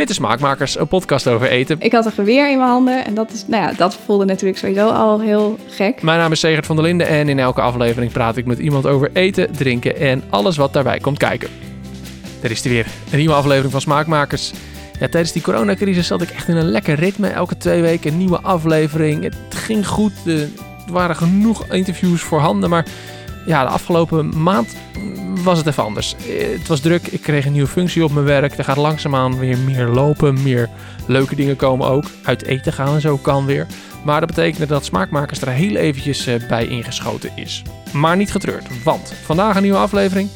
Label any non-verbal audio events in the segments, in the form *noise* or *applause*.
Dit is Smaakmakers, een podcast over eten. Ik had een geweer in mijn handen en dat, is, nou ja, dat voelde natuurlijk sowieso al heel gek. Mijn naam is Segert van der Linden en in elke aflevering praat ik met iemand over eten, drinken en alles wat daarbij komt kijken. Er is er weer, een nieuwe aflevering van Smaakmakers. Ja, tijdens die coronacrisis zat ik echt in een lekker ritme. Elke twee weken een nieuwe aflevering. Het ging goed, er waren genoeg interviews voorhanden, maar ja, de afgelopen maand was het even anders. Het was druk, ik kreeg een nieuwe functie op mijn werk. Er gaat langzaamaan weer meer lopen, meer leuke dingen komen ook. Uit eten gaan en zo kan weer. Maar dat betekende dat Smaakmakers er heel eventjes eh, bij ingeschoten is. Maar niet getreurd, want vandaag een nieuwe aflevering.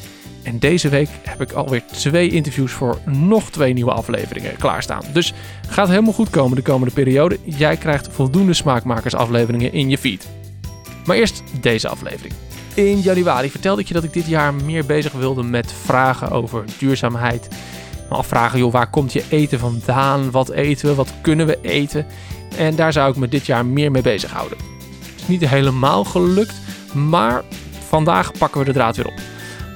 En deze week heb ik alweer twee interviews voor nog twee nieuwe afleveringen klaarstaan. Dus gaat helemaal goed komen de komende periode. Jij krijgt voldoende Smaakmakers afleveringen in je feed. Maar eerst deze aflevering. In januari vertelde ik je dat ik dit jaar meer bezig wilde met vragen over duurzaamheid. Maar afvragen, joh, waar komt je eten vandaan? Wat eten we? Wat kunnen we eten? En daar zou ik me dit jaar meer mee bezighouden. Het is niet helemaal gelukt, maar vandaag pakken we de draad weer op.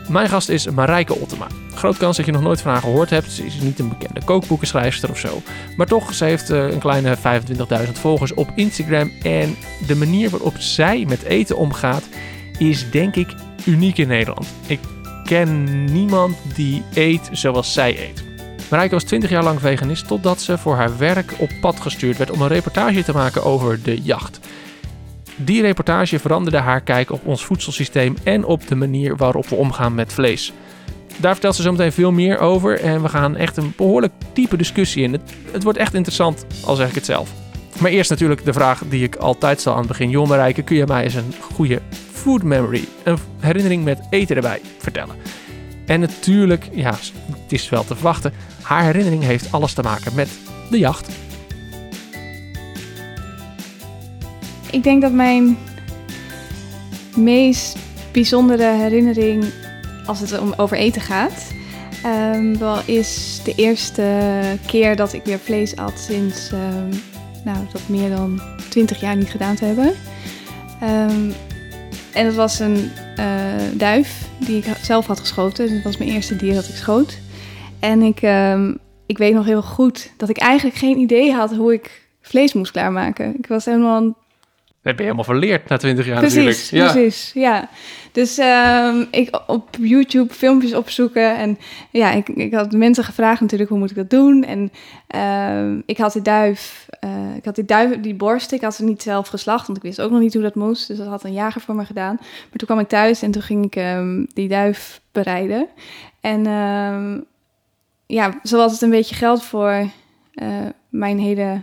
Mijn gast is Marijke Ottema. Groot kans dat je nog nooit van haar gehoord hebt. Ze is niet een bekende kookboekenschrijfster of zo. Maar toch, ze heeft eh, een kleine 25.000 volgers op Instagram. En de manier waarop zij met eten omgaat, is denk ik uniek in Nederland. Ik ken niemand die eet zoals zij eet. Marijke was 20 jaar lang veganist totdat ze voor haar werk op pad gestuurd werd om een reportage te maken over de jacht. Die reportage veranderde haar kijk op ons voedselsysteem en op de manier waarop we omgaan met vlees. Daar vertelt ze zometeen veel meer over en we gaan echt een behoorlijk diepe discussie in. Het, het wordt echt interessant, al zeg ik het zelf. Maar eerst natuurlijk de vraag die ik altijd stel aan het begin. Joh Marijke, kun je mij eens een goede food memory, een herinnering met eten erbij, vertellen? En natuurlijk, ja, het is wel te verwachten, haar herinnering heeft alles te maken met de jacht. Ik denk dat mijn meest bijzondere herinnering als het om over eten gaat, um, wel is de eerste keer dat ik weer vlees at sinds um, nou, dat meer dan 20 jaar niet gedaan te hebben. Um, en dat was een uh, duif die ik zelf had geschoten. Dus het was mijn eerste dier dat ik schoot. En ik, ik weet nog heel goed dat ik eigenlijk geen idee had hoe ik vlees moest klaarmaken. Ik was helemaal dat ben je helemaal verleerd na 20 jaar precies, natuurlijk. Ja. Precies, ja. Dus um, ik op YouTube filmpjes opzoeken. En ja, ik, ik had mensen gevraagd natuurlijk, hoe moet ik dat doen? En um, ik had die duif, uh, ik had die duif, die borst, ik had ze niet zelf geslacht, want ik wist ook nog niet hoe dat moest. Dus dat had een jager voor me gedaan. Maar toen kwam ik thuis en toen ging ik um, die duif bereiden. En ja, zoals het een beetje geldt voor uh, mijn hele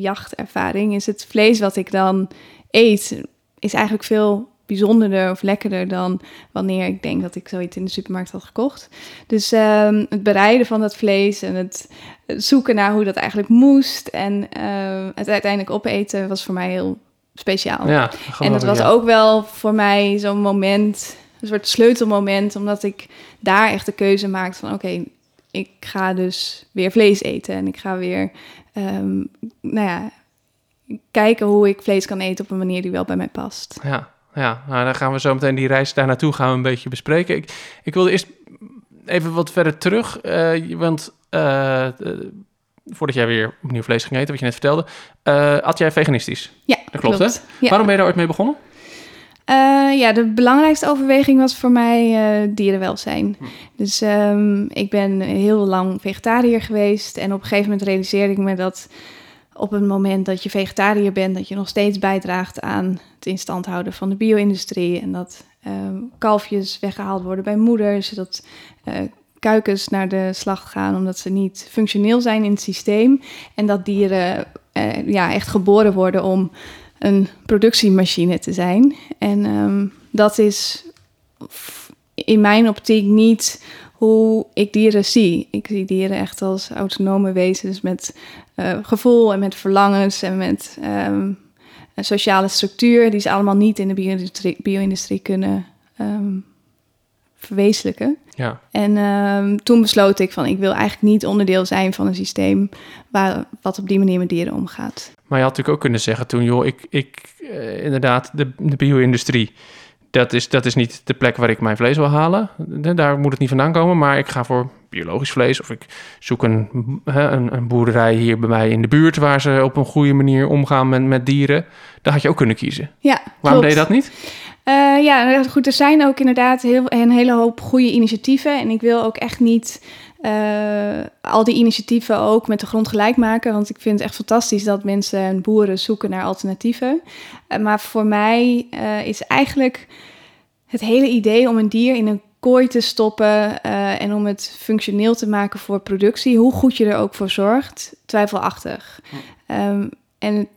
jachtervaring is het vlees wat ik dan eet, is eigenlijk veel bijzonderder of lekkerder dan wanneer ik denk dat ik zoiets in de supermarkt had gekocht. Dus um, het bereiden van dat vlees en het zoeken naar hoe dat eigenlijk moest en uh, het uiteindelijk opeten was voor mij heel speciaal. Ja, en dat was ja. ook wel voor mij zo'n moment, een soort sleutelmoment, omdat ik daar echt de keuze maakte van oké, okay, ik ga dus weer vlees eten en ik ga weer um, nou ja, kijken hoe ik vlees kan eten op een manier die wel bij mij past. Ja, ja nou, dan gaan we zo meteen die reis daar naartoe gaan we een beetje bespreken. Ik, ik wilde eerst even wat verder terug, uh, want uh, voordat jij weer opnieuw vlees ging eten, wat je net vertelde, at jij veganistisch? Ja, dat klopt, klopt. hè? Ja. Waarom ben je daar ooit mee begonnen? Uh, ja, de belangrijkste overweging was voor mij uh, dierenwelzijn. Hm. Dus um, ik ben heel lang vegetariër geweest. En op een gegeven moment realiseerde ik me dat op het moment dat je vegetariër bent, dat je nog steeds bijdraagt aan het instand houden van de bio-industrie. En dat uh, kalfjes weggehaald worden bij moeders. Dat uh, kuikens naar de slacht gaan omdat ze niet functioneel zijn in het systeem. En dat dieren ja, echt geboren worden om een productiemachine te zijn. En um, dat is in mijn optiek niet hoe ik dieren zie. Ik zie dieren echt als autonome wezens met uh, gevoel en met verlangens en met um, een sociale structuur die ze allemaal niet in de bio-industrie, bio kunnen um, verwezenlijken. Ja. En um, toen besloot ik van ik wil eigenlijk niet onderdeel zijn van een systeem waar, wat op die manier met dieren omgaat. Maar je had natuurlijk ook kunnen zeggen toen, joh, ik, ik uh, inderdaad, de, de bio-industrie, dat is, dat is niet de plek waar ik mijn vlees wil halen. Daar moet het niet vandaan komen. Maar ik ga voor biologisch vlees. Of ik zoek een, een, een boerderij hier bij mij in de buurt... waar ze op een goede manier omgaan met, met dieren. Daar had je ook kunnen kiezen. Ja, Waarom deed je dat niet? Uh, ja, goed. Er zijn ook inderdaad heel, een hele hoop goede initiatieven. En ik wil ook echt niet uh, al die initiatieven ook met de grond gelijk maken. Want ik vind het echt fantastisch dat mensen en boeren zoeken naar alternatieven. Uh, maar voor mij is eigenlijk het hele idee om een dier in een kooi te stoppen en om het functioneel te maken voor productie, hoe goed je er ook voor zorgt, twijfelachtig. Um, en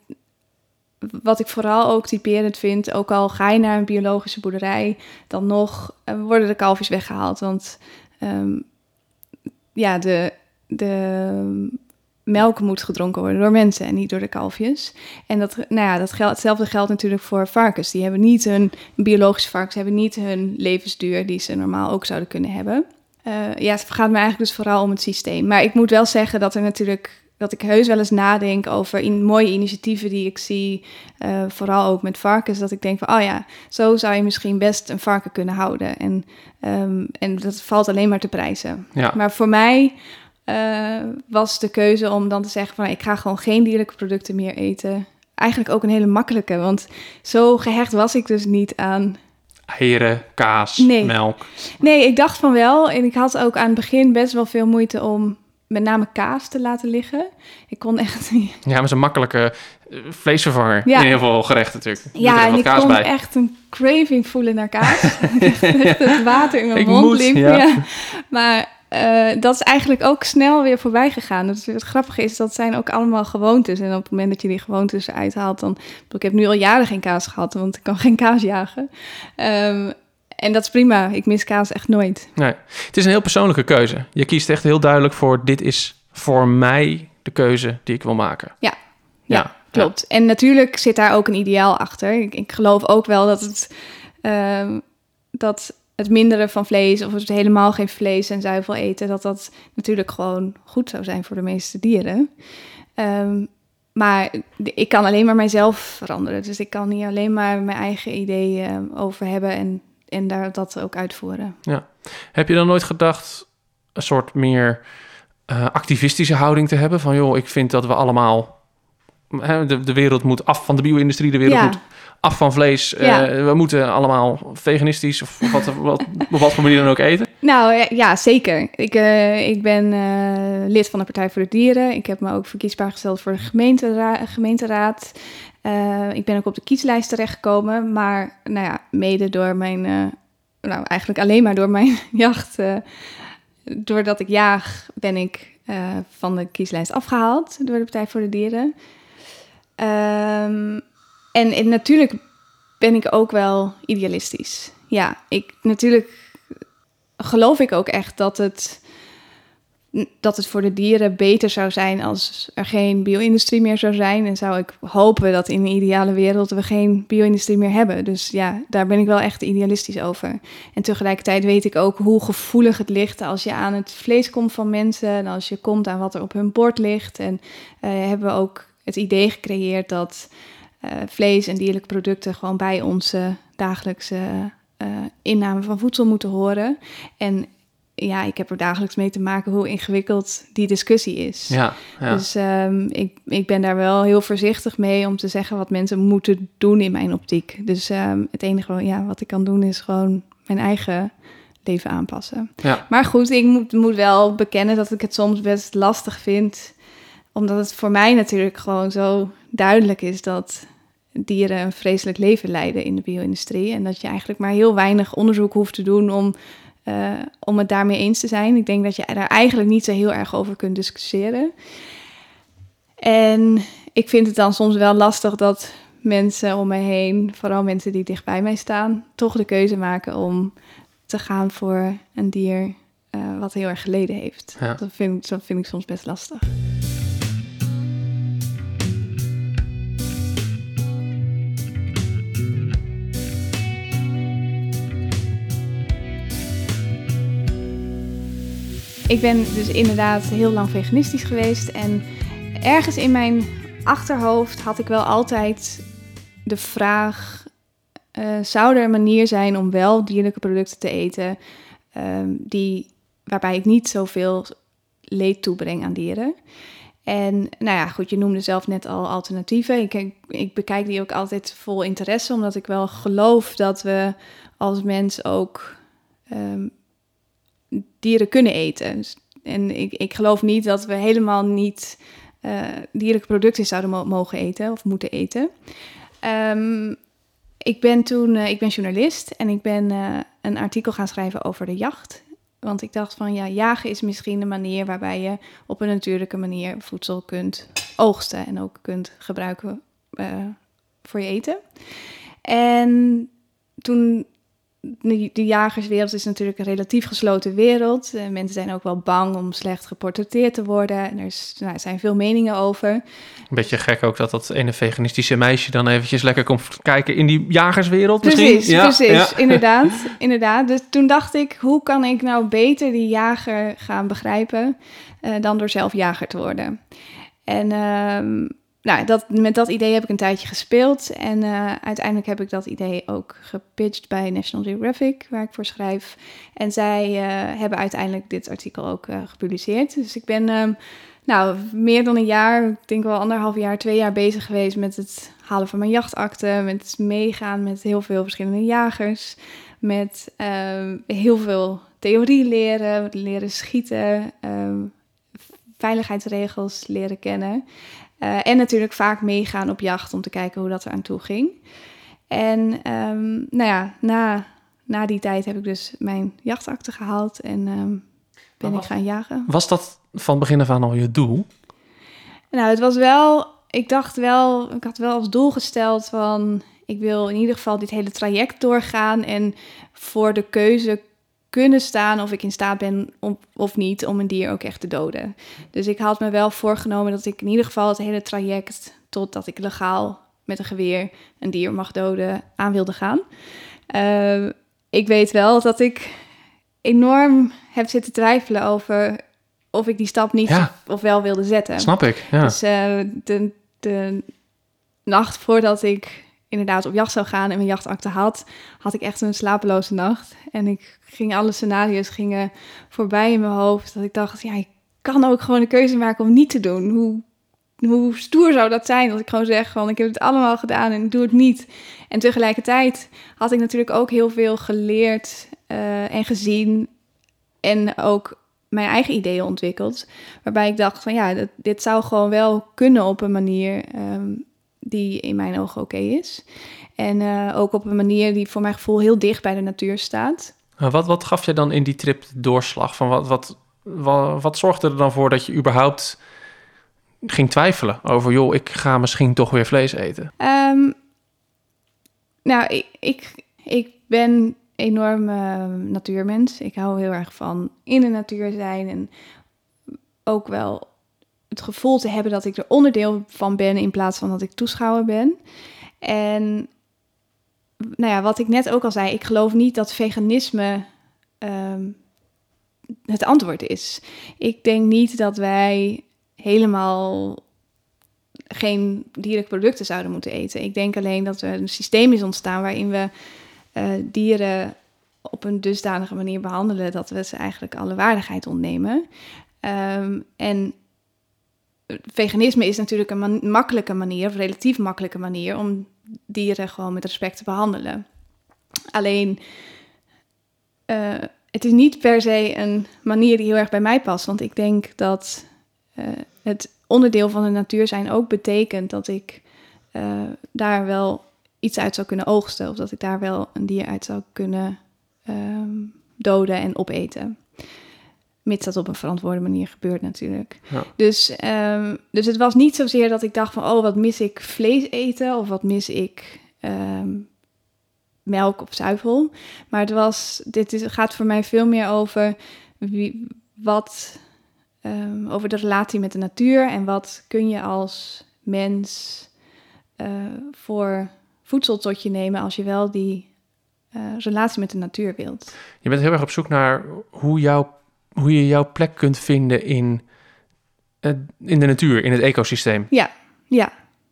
wat ik vooral ook typerend vind, ook al ga je naar een biologische boerderij, dan nog worden de kalfjes weggehaald. Want um, ja, de, de melk moet gedronken worden door mensen en niet door de kalfjes. En dat, nou ja, dat geldt, hetzelfde geldt natuurlijk voor varkens. Die hebben niet hun biologische varkens, hebben niet hun levensduur die ze normaal ook zouden kunnen hebben. Uh, ja, het gaat me eigenlijk dus vooral om het systeem. Maar ik moet wel zeggen dat er natuurlijk dat ik heus wel eens nadenk over in, mooie initiatieven die ik zie, uh, vooral ook met varkens, dat ik denk van, oh ja, zo zou je misschien best een varken kunnen houden. En, um, en dat valt alleen maar te prijzen. Ja. Maar voor mij uh, was de keuze om dan te zeggen van, ik ga gewoon geen dierlijke producten meer eten. Eigenlijk ook een hele makkelijke, want zo gehecht was ik dus niet aan eieren, kaas, nee. melk. Nee, ik dacht van wel. En ik had ook aan het begin best wel veel moeite om met name kaas te laten liggen. Ik kon echt niet. Ja, maar zo'n makkelijke uh, vleesvervanger ja. in heel veel gerechten natuurlijk. Ja, en ik kon bij. echt een craving voelen naar kaas. *laughs* *laughs* het water in mijn ik mond moet, liep. Ja. Ja. Maar uh, dat is eigenlijk ook snel weer voorbij gegaan. Het, het grappige is, dat zijn ook allemaal gewoontes. En op het moment dat je die gewoontes uithaalt, dan... Ik heb nu al jaren geen kaas gehad, want ik kan geen kaas jagen. Um, en dat is prima. Ik mis kaas echt nooit. Nee. Het is een heel persoonlijke keuze. Je kiest echt heel duidelijk voor... dit is voor mij de keuze die ik wil maken. Ja, ja, ja klopt. Ja. En natuurlijk zit daar ook een ideaal achter. Ik, ik geloof ook wel dat het... Uh, dat het minderen van vlees... of het helemaal geen vlees en zuivel eten... dat dat natuurlijk gewoon goed zou zijn voor de meeste dieren. Um, maar ik kan alleen maar mijzelf veranderen. Dus ik kan niet alleen maar mijn eigen ideeën over hebben... en en daar dat ook uitvoeren. Ja. Heb je dan nooit gedacht een soort meer uh, activistische houding te hebben? Van joh, ik vind dat we allemaal... Hè, de, de wereld moet af van de bio-industrie, de wereld Ja. moet af van vlees. Ja. Eh, we moeten allemaal veganistisch of wat, wat, op wat voor manier dan ook eten. Nou ja, zeker. Ik, uh, ik ben uh, lid van de Partij voor de Dieren. Ik heb me ook verkiesbaar gesteld voor de gemeentera gemeenteraad. Ik ben ook op de kieslijst terechtgekomen, maar nou ja, mede door mijn, nou eigenlijk alleen maar door mijn *laughs* jacht, doordat ik jaag, ben ik van de kieslijst afgehaald door de Partij voor de Dieren. Um, en, natuurlijk ben ik ook wel idealistisch. Ja, ik natuurlijk geloof ik ook echt dat het dat het voor de dieren beter zou zijn als er geen bio-industrie meer zou zijn. En zou ik hopen dat in een ideale wereld we geen bio-industrie meer hebben. Dus ja, daar ben ik wel echt idealistisch over. En tegelijkertijd weet ik ook hoe gevoelig het ligt als je aan het vlees komt van mensen. En als je komt aan wat er op hun bord ligt. En uh, hebben we ook het idee gecreëerd dat vlees en dierlijke producten gewoon bij onze dagelijkse uh, inname van voedsel moeten horen. En ja, ik heb er dagelijks mee te maken hoe ingewikkeld die discussie is. Ja, ja. Dus um, ik, ik ben daar wel heel voorzichtig mee om te zeggen wat mensen moeten doen in mijn optiek. Dus um, het enige ja, wat ik kan doen is gewoon mijn eigen leven aanpassen. Ja. Maar goed, ik moet, moet wel bekennen dat ik het soms best lastig vind. Omdat het voor mij natuurlijk gewoon zo duidelijk is dat dieren een vreselijk leven leiden in de bio-industrie. En dat je eigenlijk maar heel weinig onderzoek hoeft te doen om uh, om het daarmee eens te zijn. Ik denk dat je daar eigenlijk niet zo heel erg over kunt discussiëren. En ik vind het dan soms wel lastig dat mensen om mij heen, vooral mensen die dicht bij mij staan, toch de keuze maken om te gaan voor een dier uh, wat heel erg geleden heeft. Ja. Dat, vind, dat vind ik soms best lastig. Ik ben dus inderdaad heel lang veganistisch geweest. En ergens in mijn achterhoofd had ik wel altijd de vraag uh, zou er een manier zijn om wel dierlijke producten te eten um, die, waarbij ik niet zoveel leed toebreng aan dieren. En nou ja, goed, je noemde zelf net al alternatieven. Ik, ik bekijk die ook altijd vol interesse, omdat ik wel geloof dat we als mens ook um, dieren kunnen eten. En ik, ik geloof niet dat we helemaal niet uh, dierlijke producten zouden mo mogen eten of moeten eten. Um, ik ben toen, uh, ik ben journalist en ik ben uh, een artikel gaan schrijven over de jacht. Want ik dacht van ja, jagen is misschien een manier waarbij je op een natuurlijke manier voedsel kunt oogsten en ook kunt gebruiken voor je eten. En toen de, de, jagerswereld is natuurlijk een relatief gesloten wereld. Uh, mensen zijn ook wel bang om slecht geportretteerd te worden. En er is, nou, zijn veel meningen over. Een beetje gek ook dat dat ene veganistische meisje dan eventjes lekker komt kijken in die jagerswereld precies, misschien. Ja, precies, ja. inderdaad, *laughs* inderdaad. Dus toen dacht ik, hoe kan ik nou beter die jager gaan begrijpen uh, dan door zelf jager te worden? En uh, nou, dat, met dat idee heb ik een tijdje gespeeld. En uh, uiteindelijk heb ik dat idee ook gepitcht bij National Geographic, waar ik voor schrijf. En zij uh, hebben uiteindelijk dit artikel ook uh, gepubliceerd. Dus ik ben um, nou, meer dan een jaar, ik denk wel anderhalf jaar, twee jaar bezig geweest met het halen van mijn jachtakte. Met meegaan met heel veel verschillende jagers. Met heel veel theorie leren, leren schieten, veiligheidsregels leren kennen. Uh, en natuurlijk vaak meegaan op jacht om te kijken hoe dat er aan toe ging. En um, nou ja, na, na die tijd heb ik dus mijn jachtakte gehaald en um, ben was, ik gaan jagen. Was dat van begin af aan al je doel? Nou, het was wel, ik dacht wel, ik had wel als doel gesteld van, ik wil in ieder geval dit hele traject doorgaan en voor de keuze kunnen staan of ik in staat ben om, of niet om een dier ook echt te doden. Dus ik had me wel voorgenomen dat ik in ieder geval het hele traject totdat ik legaal met een geweer een dier mag doden aan wilde gaan. Uh, ik weet wel dat ik enorm heb zitten twijfelen over of ik die stap niet ja. of wel wilde zetten. Snap ik. Ja. Dus uh, de, de nacht voordat ik inderdaad op jacht zou gaan en mijn jachtakte had, had ik echt een slapeloze nacht. En ik ging alle scenario's gingen voorbij in mijn hoofd. Dat ik dacht, ja, ik kan ook gewoon de keuze maken om niet te doen. Hoe, hoe stoer zou dat zijn als ik gewoon zeg, gewoon, ik heb het allemaal gedaan en ik doe het niet. En tegelijkertijd had ik natuurlijk ook heel veel geleerd uh, en gezien en ook mijn eigen ideeën ontwikkeld. Waarbij ik dacht van ja, dit zou gewoon wel kunnen op een manier um, die in mijn ogen oké okay is. En uh, ook op een manier die voor mijn gevoel heel dicht bij de natuur staat. Wat, wat gaf je dan in die trip doorslag? Van wat, wat, wat, wat zorgde er dan voor dat je überhaupt ging twijfelen over... joh, ik ga misschien toch weer vlees eten? Um, nou, ik, ik, ik ben enorm uh, natuurmens. Ik hou heel erg van in de natuur zijn en ook wel het gevoel te hebben dat ik er onderdeel van ben in plaats van dat ik toeschouwer ben. En nou ja, wat ik net ook al zei, ik geloof niet dat veganisme um, het antwoord is. Ik denk niet dat wij helemaal geen dierlijke producten zouden moeten eten. Ik denk alleen dat er een systeem is ontstaan waarin we uh, dieren op een dusdanige manier behandelen dat we ze eigenlijk alle waardigheid ontnemen. Um, en veganisme is natuurlijk een makkelijke manier, of relatief makkelijke manier, om dieren gewoon met respect te behandelen. Alleen, uh, het is niet per se een manier die heel erg bij mij past, want ik denk dat uh, het onderdeel van de natuur zijn ook betekent dat ik uh, daar wel iets uit zou kunnen oogsten, of dat ik daar wel een dier uit zou kunnen um, doden en opeten. Mits dat op een verantwoorde manier gebeurt natuurlijk. Ja. Dus, um, dus het was niet zozeer dat ik dacht van... oh, wat mis ik vlees eten of wat mis ik um, melk of zuivel. Maar het was, dit is, gaat voor mij veel meer over wie, wat... Um, over de relatie met de natuur en wat kun je als mens uh, voor voedsel tot je nemen... als je wel die uh, relatie met de natuur wilt. Je bent heel erg op zoek naar hoe jouw hoe je jouw plek kunt vinden in, uh, in de natuur, in het ecosysteem. Ja, ja,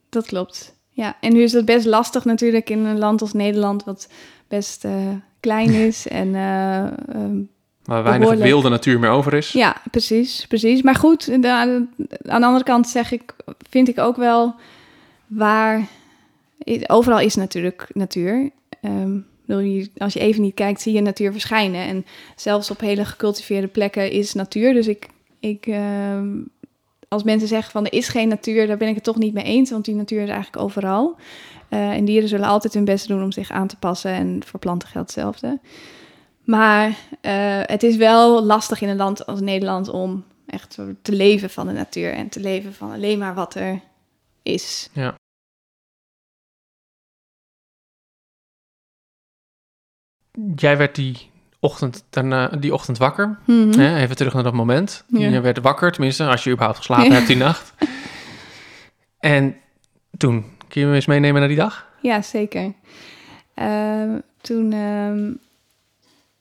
dat klopt. ja. En nu is het best lastig natuurlijk in een land als Nederland, wat best eh, klein *laughs* is en eh, ehm, Waar weinig wilde natuur meer over is. Ja, precies, precies. Maar goed, de- aan de, andere kant zeg ik, vind ik ook wel waar. Overal is natuurlijk natuur. Ehm, als je even niet kijkt, zie je natuur verschijnen. En zelfs op hele gecultiveerde plekken is natuur. Dus ik, ik ehm, als mensen zeggen van er is geen natuur, daar ben ik het toch niet mee eens. Want die natuur is eigenlijk overal. Eh, en dieren zullen altijd hun best doen om zich aan te passen. En voor planten geldt hetzelfde. Maar eh, het is wel lastig in een land als Nederland om echt te leven van de natuur en te leven van alleen maar wat er is. Ja. Jij werd die ochtend, daarna, die ochtend wakker. Mhm. Hè? Even terug naar dat moment. Ja. Je werd wakker, tenminste, als je überhaupt geslapen Ja. hebt die nacht. *laughs* En toen, kun je me eens meenemen naar die dag? Ja, zeker. Ehm, toen, ehm,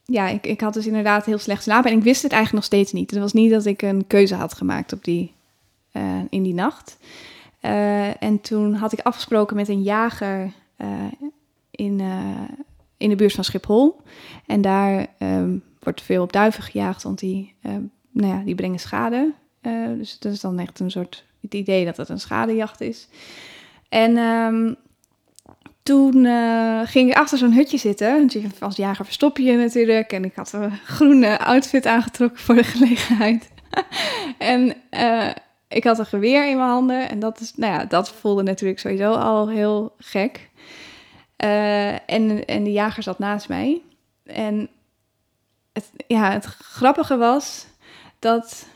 ja, ik, ik had dus inderdaad heel slecht slapen en ik wist het eigenlijk nog steeds niet. Het was niet dat ik een keuze had gemaakt op die, eh, in die nacht. Eh, en toen had ik afgesproken met een jager eh, in, in de buurt van Schiphol. En daar ehm, wordt veel op duiven gejaagd, want die, ehm, nou ja, die brengen schade. Eh, dus dat is dan echt een soort het idee dat het een schadejacht is. En ehm, toen eh, ging ik achter zo'n hutje zitten. Als jager verstop je je natuurlijk. En ik had een groene outfit aangetrokken voor de *laughs* gelegenheid. *laughs* en eh, ik had een geweer in mijn handen. En dat, is, nou ja, dat voelde natuurlijk sowieso al heel gek. Eh, en, en de jager zat naast mij. En het, ja, het grappige was dat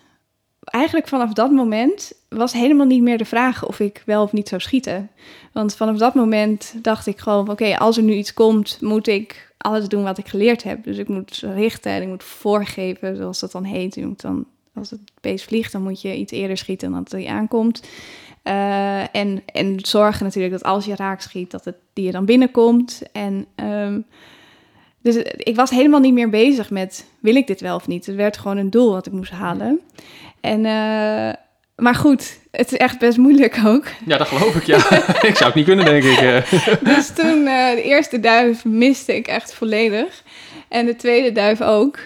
eigenlijk vanaf dat moment was helemaal niet meer de vraag of ik wel of niet zou schieten. Want vanaf dat moment dacht ik gewoon: oké, als er nu iets komt, moet ik alles doen wat ik geleerd heb. Dus ik moet richten en ik moet voorgeven, zoals dat dan heet. Je moet dan, als het beest vliegt, dan moet je iets eerder schieten dan dat hij aankomt. Eh, en, en zorgen natuurlijk dat als je raak schiet, dat het dier dan binnenkomt. En ehm, dus ik was helemaal niet meer bezig met wil ik dit wel of niet. Het werd gewoon een doel wat ik moest halen. En, eh, maar goed, het is echt best moeilijk ook. Ja, dat geloof ik, ja. *laughs* ik zou het niet kunnen, denk ik. eh. *laughs* Dus toen de eerste duif miste ik echt volledig. En de tweede duif ook.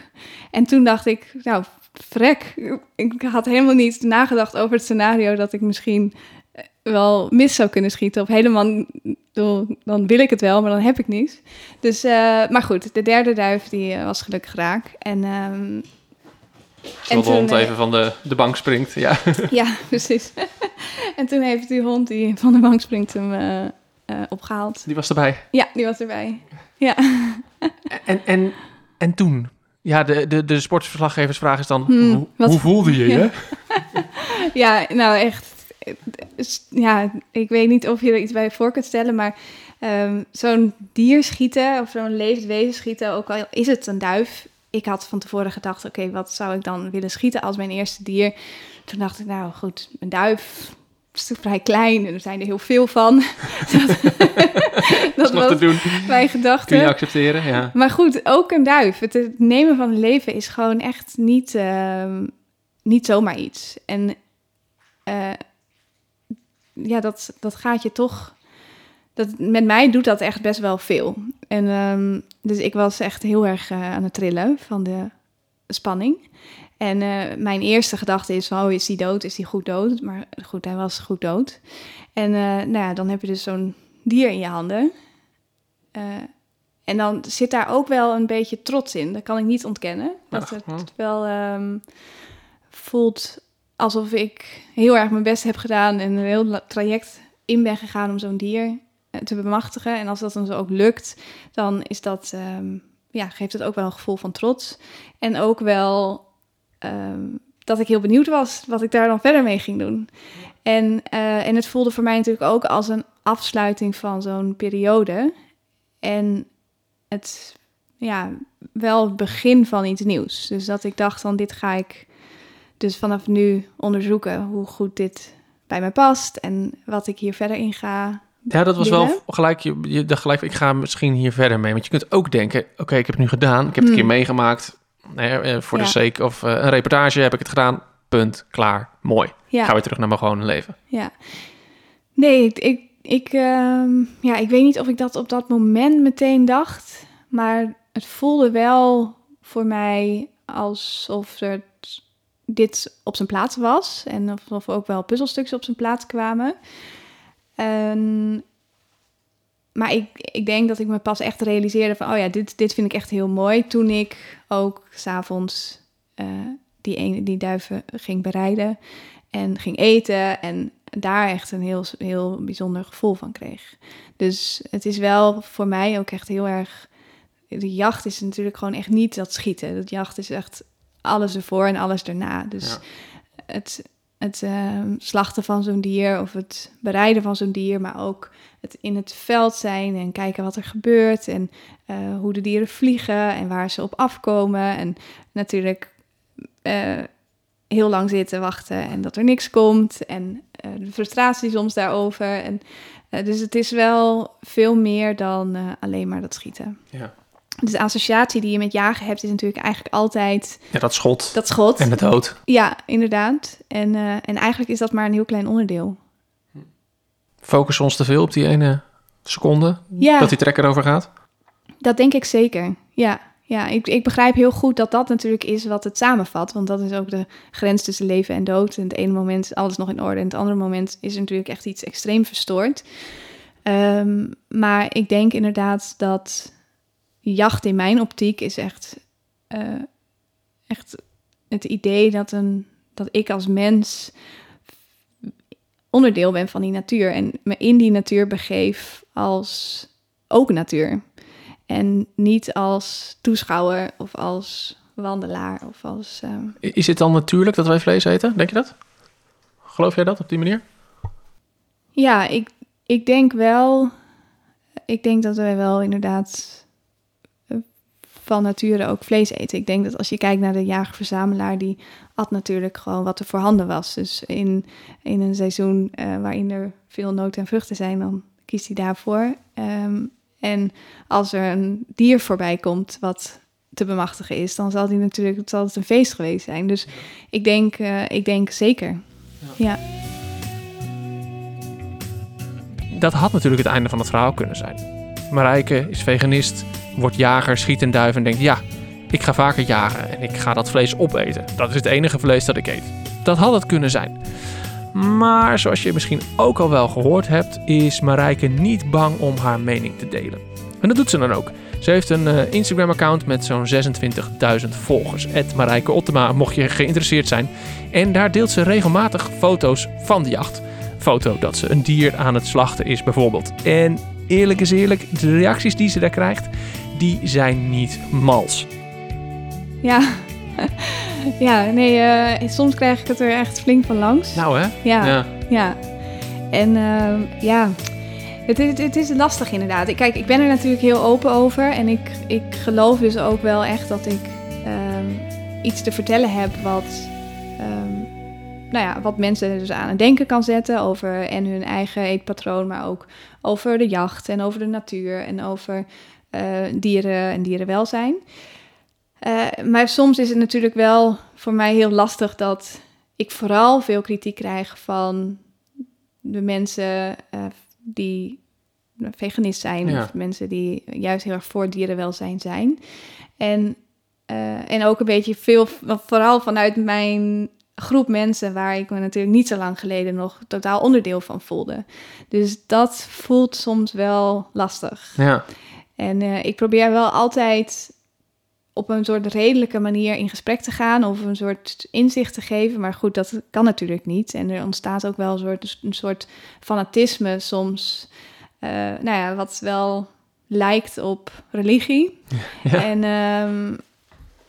En toen dacht ik, nou, vrek. Ik had helemaal niet nagedacht over het scenario dat ik misschien eh, wel mis zou kunnen schieten. Of helemaal, bedoel, dan wil ik het wel, maar dan heb ik niets. Dus, eh, maar goed, de derde duif die eh, was gelukkig raak. En ehm, Terwijl de hond even van de, de bank springt. Ja. *laughs* ja, precies. *laughs* en toen heeft die hond die van de bank springt hem eh, eh, opgehaald. Die was erbij. Ja, die was erbij. Ja. *laughs* En, en, en toen? Ja, de, de, de sportverslaggeversvraag is dan, Hmm, hoe, wat- hoe voelde je je? *laughs* Ja. Nou echt. Ja, ik weet niet of je er iets bij voor kunt stellen, maar ehm, zo'n dier schieten of zo'n levend wezen schieten, ook al is het een duif. Ik had van tevoren gedacht, oké, wat zou ik dan willen schieten als mijn eerste dier? Toen dacht ik, nou goed, een duif is vrij klein en er zijn er heel veel van. *laughs* *laughs* dat Dat is nog te was doen. mijn Kun gedachte. je accepteren? Ja. Maar goed, ook een duif. Het, het nemen van een leven is gewoon echt niet, ehm, niet zomaar iets. En eh, ja, dat, dat gaat je toch. Dat, met mij doet dat echt best wel veel. En ehm, dus ik was echt heel erg eh, aan het trillen van de spanning. En eh, mijn eerste gedachte is: oh, is hij dood? Is hij goed dood? Maar goed, hij was goed dood. En eh, nou ja, dan heb je dus zo'n dier in je handen. Eh, en dan zit daar ook wel een beetje trots in. Dat kan ik niet ontkennen. Dat het wel ehm, voelt alsof ik heel erg mijn best heb gedaan en een heel traject in ben gegaan om zo'n dier te bemachtigen. En als dat dan zo ook lukt, dan is dat, ehm, ja, geeft het ook wel een gevoel van trots. En ook wel ehm, dat ik heel benieuwd was wat ik daar dan verder mee ging doen. En, eh, en het voelde voor mij natuurlijk ook als een afsluiting van zo'n periode. En het, ja, wel het begin van iets nieuws. Dus dat ik dacht van dit ga ik dus vanaf nu onderzoeken hoe goed dit bij mij past en wat ik hier verder in ga. Ja, dat was wel gelijk. Je, je dacht gelijk, ik ga misschien hier verder mee. Want je kunt ook denken, oké, ik heb het nu gedaan. Ik heb het een Hmm. keer meegemaakt. Nee, eh, voor de sake of eh, een reportage heb ik het gedaan. Punt, klaar, mooi. Ja. Ga weer terug naar mijn gewone leven. Ja. Nee, ik, ik Ik, ehm, ja, ik weet niet of ik dat op dat moment meteen dacht, maar het voelde wel voor mij alsof er dit op zijn plaats was en of, of ook wel puzzelstukjes op zijn plaats kwamen. En, maar ik, ik denk dat ik me pas echt realiseerde van, oh ja, dit, dit vind ik echt heel mooi. Toen ik ook s'avonds uh, die, ene, die duiven ging bereiden en ging eten en daar echt een heel, heel bijzonder gevoel van kreeg. Dus het is wel voor mij ook echt heel erg. De jacht is natuurlijk gewoon echt niet dat schieten. Dat jacht is echt alles ervoor en alles erna. Dus het, het uh, slachten van zo'n dier of het bereiden van zo'n dier, maar ook het in het veld zijn en kijken wat er gebeurt en uh, hoe de dieren vliegen en waar ze op afkomen. En natuurlijk uh, heel lang zitten wachten en dat er niks komt en de frustratie soms daarover. En, dus het is wel veel meer dan alleen maar dat schieten. Ja. Dus de associatie die je met jagen hebt, is natuurlijk eigenlijk altijd... Ja, dat schot. Dat schot. En de dood. Ja, inderdaad. En, uh, en eigenlijk is dat maar een heel klein onderdeel. Focussen ons te veel op die ene seconde ja. dat die trekker over gaat? Dat denk ik zeker, ja. Ja, ik, ik begrijp heel goed dat dat natuurlijk is wat het samenvat. Want dat is ook de grens tussen leven en dood. En het ene moment is alles nog in orde. En het andere moment is er natuurlijk echt iets extreem verstoord. Um, maar ik denk inderdaad dat jacht in mijn optiek is echt, uh, echt het idee dat, een, dat ik als mens onderdeel ben van die natuur en me in die natuur begeef als ook natuur. En niet als toeschouwer of als wandelaar of als. Uh... Is het dan natuurlijk dat wij vlees eten? Denk je dat? Geloof jij dat op die manier? Ja, ik, ik denk wel. Ik denk dat wij wel inderdaad van nature ook vlees eten. Ik denk dat als je kijkt naar de jager-verzamelaar, die at natuurlijk gewoon wat er voorhanden was. Dus in, in een seizoen uh, waarin er veel noten en vruchten zijn, dan kiest hij daarvoor. Um, en als er een dier voorbij komt wat te bemachtigen is, dan zal, die natuurlijk, zal het een feest geweest zijn. Dus ik denk, uh, ik denk zeker. ja. Dat had natuurlijk het einde van het verhaal kunnen zijn. Marijke is veganist, wordt jager, schiet een duif en denkt: ja, ik ga vaker jagen en ik ga dat vlees opeten. Dat is het enige vlees dat ik eet. Dat had het kunnen zijn. Maar zoals je misschien ook al wel gehoord hebt, is Marijke niet bang om haar mening te delen. En dat doet ze dan ook. Ze heeft een uh, Instagram-account met zo'n 26.000 volgers. Marijke Ottema, mocht je geïnteresseerd zijn. En daar deelt ze regelmatig foto's van de jacht. Foto dat ze een dier aan het slachten is bijvoorbeeld. En eerlijk is eerlijk, de reacties die ze daar krijgt, die zijn niet mals. Ja, *laughs* ja nee, uh, soms krijg ik het er echt flink van langs. Nou hè? Ja, ja. ja. En uh, ja, het, het, het, is lastig inderdaad. Kijk, ik ben er natuurlijk heel open over. En ik, ik geloof dus ook wel echt dat ik um, iets te vertellen heb wat... Nou ja, wat mensen dus aan het denken kan zetten over en hun eigen eetpatroon, maar ook over de jacht en over de natuur en over uh, dieren en dierenwelzijn. Uh, maar soms is het natuurlijk wel voor mij heel lastig dat ik vooral veel kritiek krijg van de mensen uh, die veganist zijn ja. of mensen die juist heel erg voor dierenwelzijn zijn. En, en ook een beetje veel, vooral vanuit mijn groep mensen waar ik me natuurlijk niet zo lang geleden nog totaal onderdeel van voelde. Dus dat voelt soms wel lastig. Ja. En uh, ik probeer wel altijd op een soort redelijke manier in gesprek te gaan of een soort inzicht te geven. Maar goed, dat kan natuurlijk niet. En er ontstaat ook wel een soort, een soort fanatisme soms. Uh, nou ja, wat wel lijkt op religie. Ja. En, um,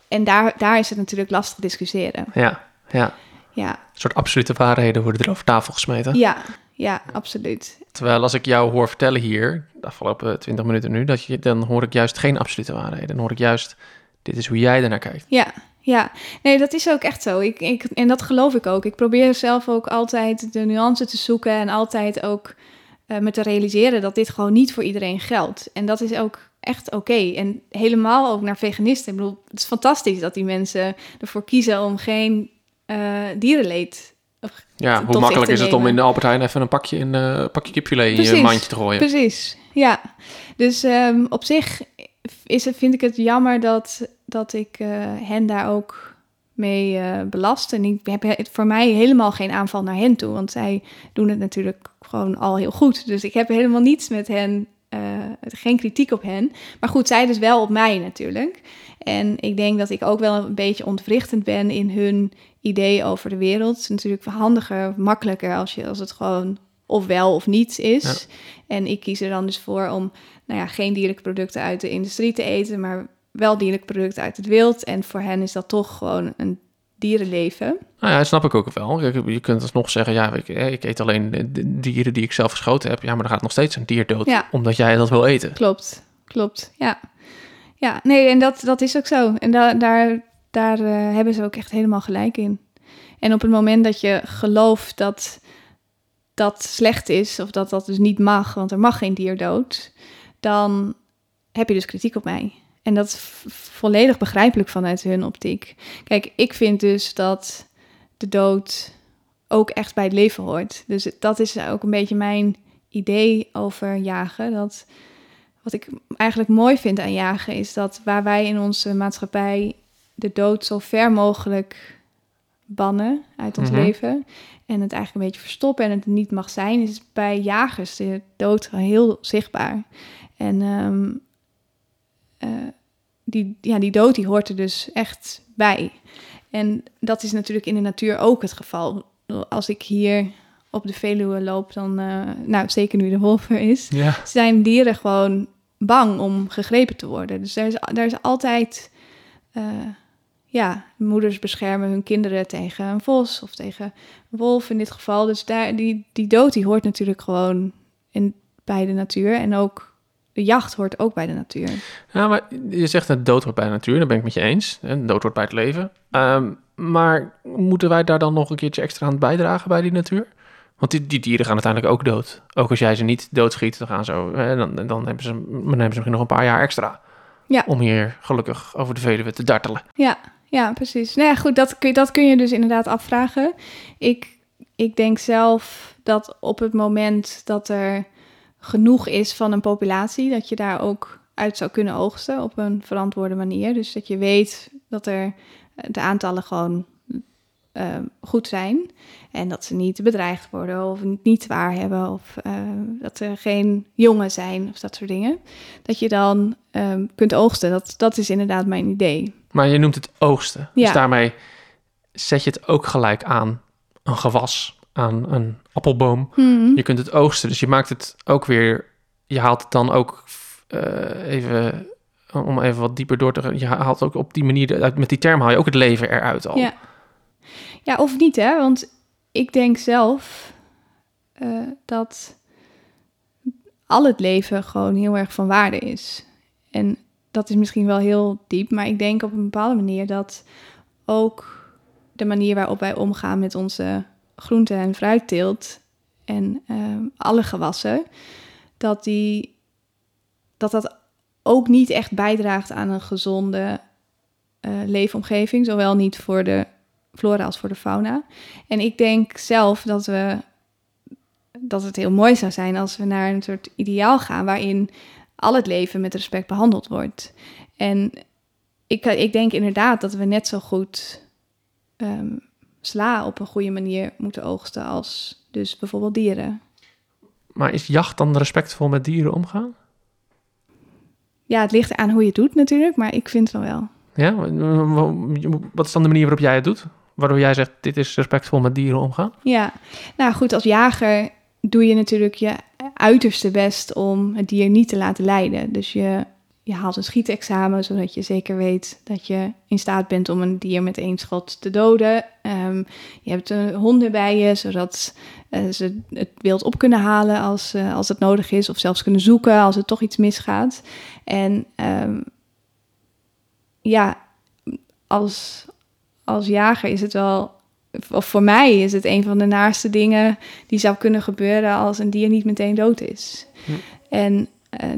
en daar, daar is het natuurlijk lastig discussiëren. Ja. Ja. ja. Een soort absolute waarheden worden er over tafel gesmeten. Ja, ja, absoluut. Terwijl als ik jou hoor vertellen hier, de afgelopen twintig minuten nu, dat je, dan hoor ik juist geen absolute waarheden. Dan hoor ik juist, dit is hoe jij ernaar kijkt. Ja, ja. Nee, dat is ook echt zo. Ik, ik, en dat geloof ik ook. Ik probeer zelf ook altijd de nuance te zoeken en altijd ook uh, me te realiseren dat dit gewoon niet voor iedereen geldt. En dat is ook echt oké. Okay. En helemaal ook naar veganisten. Ik bedoel, het is fantastisch dat die mensen ervoor kiezen om geen uh, dierenleed Ja, hoe makkelijk is het om in de Albert Heijn even een pakje, in, eh pakje kipfilet in je mandje te gooien? Precies, ja. Dus ehm, op zich is het, vind ik het jammer dat, dat ik eh, hen daar ook mee eh, belast. En ik heb he- voor mij helemaal geen aanval naar hen toe, want zij doen het natuurlijk gewoon al heel goed. Dus ik heb helemaal niets met hen, eh, geen kritiek op hen. Maar goed, zij dus wel op mij natuurlijk. En ik denk dat ik ook wel een beetje ontwrichtend ben in hun idee over de wereld. Het is natuurlijk handiger, makkelijker als, je, als het gewoon of wel of niet is. En ik kies er dan dus voor om nou ja, geen dierlijke producten uit de industrie te eten, maar wel dierlijke producten uit het wild. En voor hen is dat toch gewoon een dierenleven. Nou ja, dat snap ik ook wel. Je kunt alsnog zeggen, ja, ik, eh, ik eet alleen dieren die ik zelf geschoten heb. Ja, maar dan gaat nog steeds een dier dood, Ja. omdat jij dat wil eten. Klopt, klopt, ja. Ja, nee, en dat, dat is ook zo. En da daar, daar eh, hebben ze ook echt helemaal gelijk in. En op het moment dat je gelooft dat dat slecht is, of dat dat dus niet mag, want er mag geen dier dood, dan heb je dus kritiek op mij. En dat is volledig begrijpelijk vanuit hun optiek. Kijk, ik vind dus dat de dood ook echt bij het leven hoort. Dus dat is ook een beetje mijn idee over jagen. Dat wat ik eigenlijk mooi vind aan jagen is dat waar wij in onze maatschappij de dood zo ver mogelijk bannen uit ons Mhm. leven en het eigenlijk een beetje verstoppen en het niet mag zijn, is bij jagers de dood heel zichtbaar. En ehm, eh, die, ja, die dood die hoort er dus echt bij. En dat is natuurlijk in de natuur ook het geval. Als ik hier op de Veluwe loop, dan, eh, nou zeker nu de wolf er is, Ja. zijn dieren gewoon bang om gegrepen te worden. Dus daar is, daar is altijd, eh, ja, moeders beschermen hun kinderen tegen een vos of tegen een wolf in dit geval. Dus daar, die, die dood die hoort natuurlijk gewoon in, bij de natuur. En ook de jacht hoort ook bij de natuur. ja, maar je zegt dat dood hoort bij de natuur, daar ben ik met je eens. hè, Dood hoort bij het leven. Ehm, maar moeten wij daar dan nog een keertje extra aan bijdragen bij die natuur? Want die, die dieren gaan uiteindelijk ook dood. Ook als jij ze niet doodschiet, dan gaan ze, hè, dan, dan, hebben ze, dan hebben ze misschien nog een paar jaar extra. Ja. Om hier gelukkig over de Veluwe te dartelen. Ja, ja, precies. Nou ja, goed, dat dat kun je dus inderdaad afvragen. Ik, ik denk zelf dat op het moment dat er genoeg is van een populatie, dat je daar ook uit zou kunnen oogsten op een verantwoorde manier. Dus dat je weet dat er eh, de aantallen gewoon eh, goed zijn en dat ze niet bedreigd worden of niet zwaar hebben of eh, dat er geen jongen zijn of dat soort dingen. Dat je dan eh, kunt oogsten. Dat, dat is inderdaad mijn idee. Maar je noemt het oogsten. Ja. Dus daarmee zet je het ook gelijk aan een gewas, aan een appelboom. Mhm. Je kunt het oogsten, dus je maakt het ook weer... Je haalt het dan ook eh, even... Om even wat dieper door te gaan. Je haalt ook op die manier... Met die term haal je ook het leven eruit al. Ja. ja, of niet hè? Want ik denk zelf eh, dat al het leven gewoon heel erg van waarde is. En dat is misschien wel heel diep, maar ik denk op een bepaalde manier dat ook de manier waarop wij omgaan met onze groente- en fruitteelt en ehm, alle gewassen, dat die dat dat ook niet echt bijdraagt aan een gezonde eh, leefomgeving, zowel niet voor de flora als voor de fauna. En ik denk zelf dat we dat het heel mooi zou zijn als we naar een soort ideaal gaan waarin al het leven met respect behandeld wordt. En ik, ik denk inderdaad dat we net zo goed ehm, sla op een goede manier moeten oogsten als dus bijvoorbeeld dieren. Maar is jacht dan respectvol met dieren omgaan? Ja, het ligt aan hoe je het doet natuurlijk, maar ik vind van wel. Ja? Wat is dan de manier waarop jij het doet? Waardoor jij zegt, dit is respectvol met dieren omgaan? Ja, nou goed, als jager doe je natuurlijk je uiterste best om het dier niet te laten lijden. Dus je, je haalt een schietexamen, zodat je zeker weet dat je in staat bent om een dier met één schot te doden. Ehm, je hebt uh, honden bij je, zodat uh, ze het wild op kunnen halen als, uh, als het nodig is, of zelfs kunnen zoeken als er toch iets misgaat. En um, ja, als, als jager is het wel of voor mij is het een van de naaste dingen die zou kunnen gebeuren als een dier niet meteen dood is. En uh,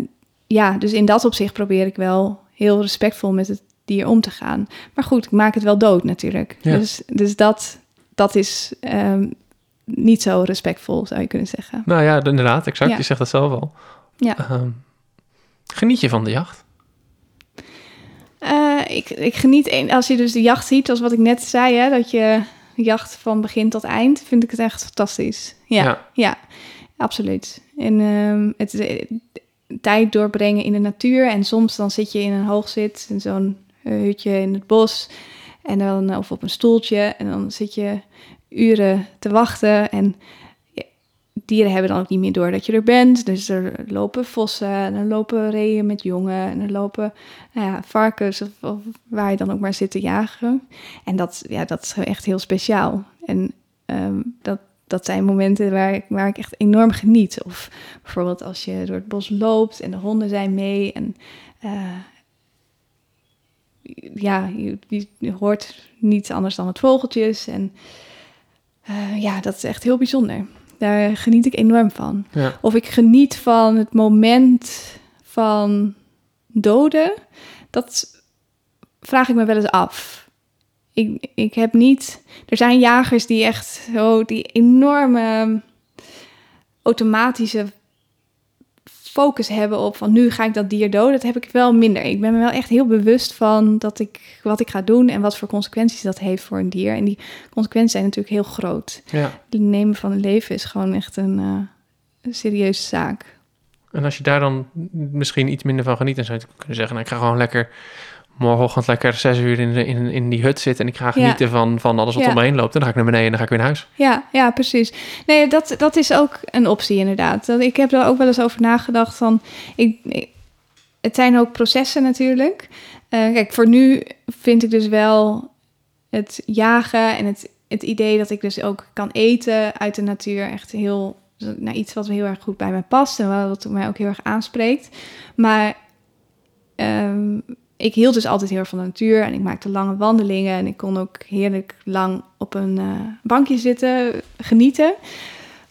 ja, dus in dat opzicht probeer ik wel heel respectvol met het dier om te gaan. Maar goed, ik maak het wel dood natuurlijk. Ja. Dus, dus dat, dat is ehm, niet zo respectvol, zou je kunnen zeggen. Nou ja, inderdaad, exact. Ja. Je zegt dat zelf al. Ja. Ehm, geniet je van de jacht? Eh, ik, ik geniet, een- als je dus de jacht ziet, als wat ik net zei, hè, dat je jacht van begin tot eind, vind ik het echt fantastisch. Ja, Ja. ja, absoluut. En ehm, het eh, tijd doorbrengen in de natuur en soms dan zit je in een hoogzit, in zo'n eh, hutje in het bos, en dan, of op een stoeltje, en dan zit je uren te wachten en dieren hebben dan ook niet meer door dat je er bent. Dus er lopen vossen, en er lopen reeën met jongen, en er lopen nou ja, varkens of, waar je dan ook maar zit te jagen. En dat, ja, dat is echt heel speciaal. En ehm, dat, dat zijn momenten waar ik, waar ik echt enorm geniet. Of bijvoorbeeld als je door het bos loopt en de honden zijn mee. En eh, ja, je hoort niets anders dan het vogeltjes. En eh, ja, dat is echt heel bijzonder. Daar geniet ik enorm van. Ja. Of ik geniet van het moment van doden. Dat vraag ik me wel eens af. Ik, ik heb niet. Er zijn jagers die echt zo die enorme automatische focus hebben op van nu ga ik dat dier doden. Dat heb ik wel minder. Ik ben me wel echt heel bewust van dat ik wat ik ga doen en wat voor consequenties dat heeft voor een dier. En die consequenties zijn natuurlijk heel groot. ja. Het nemen van een leven is gewoon echt een, eh, een serieuze zaak. En als je daar dan misschien iets minder van geniet, dan zou je kunnen zeggen, nou, ik ga gewoon lekker morgenochtend lekker zes uur in, in, in die hut zitten en ik ga genieten van, van alles wat Ja. om me heen loopt. En dan ga ik naar beneden en dan ga ik weer naar huis. Ja, ja, precies. Nee, dat, dat is ook een optie inderdaad. Dat, ik heb er ook wel eens over nagedacht van... Ik, ik- het zijn ook processen natuurlijk. Eh, kijk, voor nu vind ik dus wel het jagen en het, het idee dat ik dus ook kan eten uit de natuur echt heel... Nou, iets wat heel erg goed bij mij past en wat mij ook heel erg aanspreekt. Maar ehm, ik hield dus altijd heel van de natuur en ik maakte lange wandelingen en ik kon ook heerlijk lang op een eh, bankje zitten, genieten.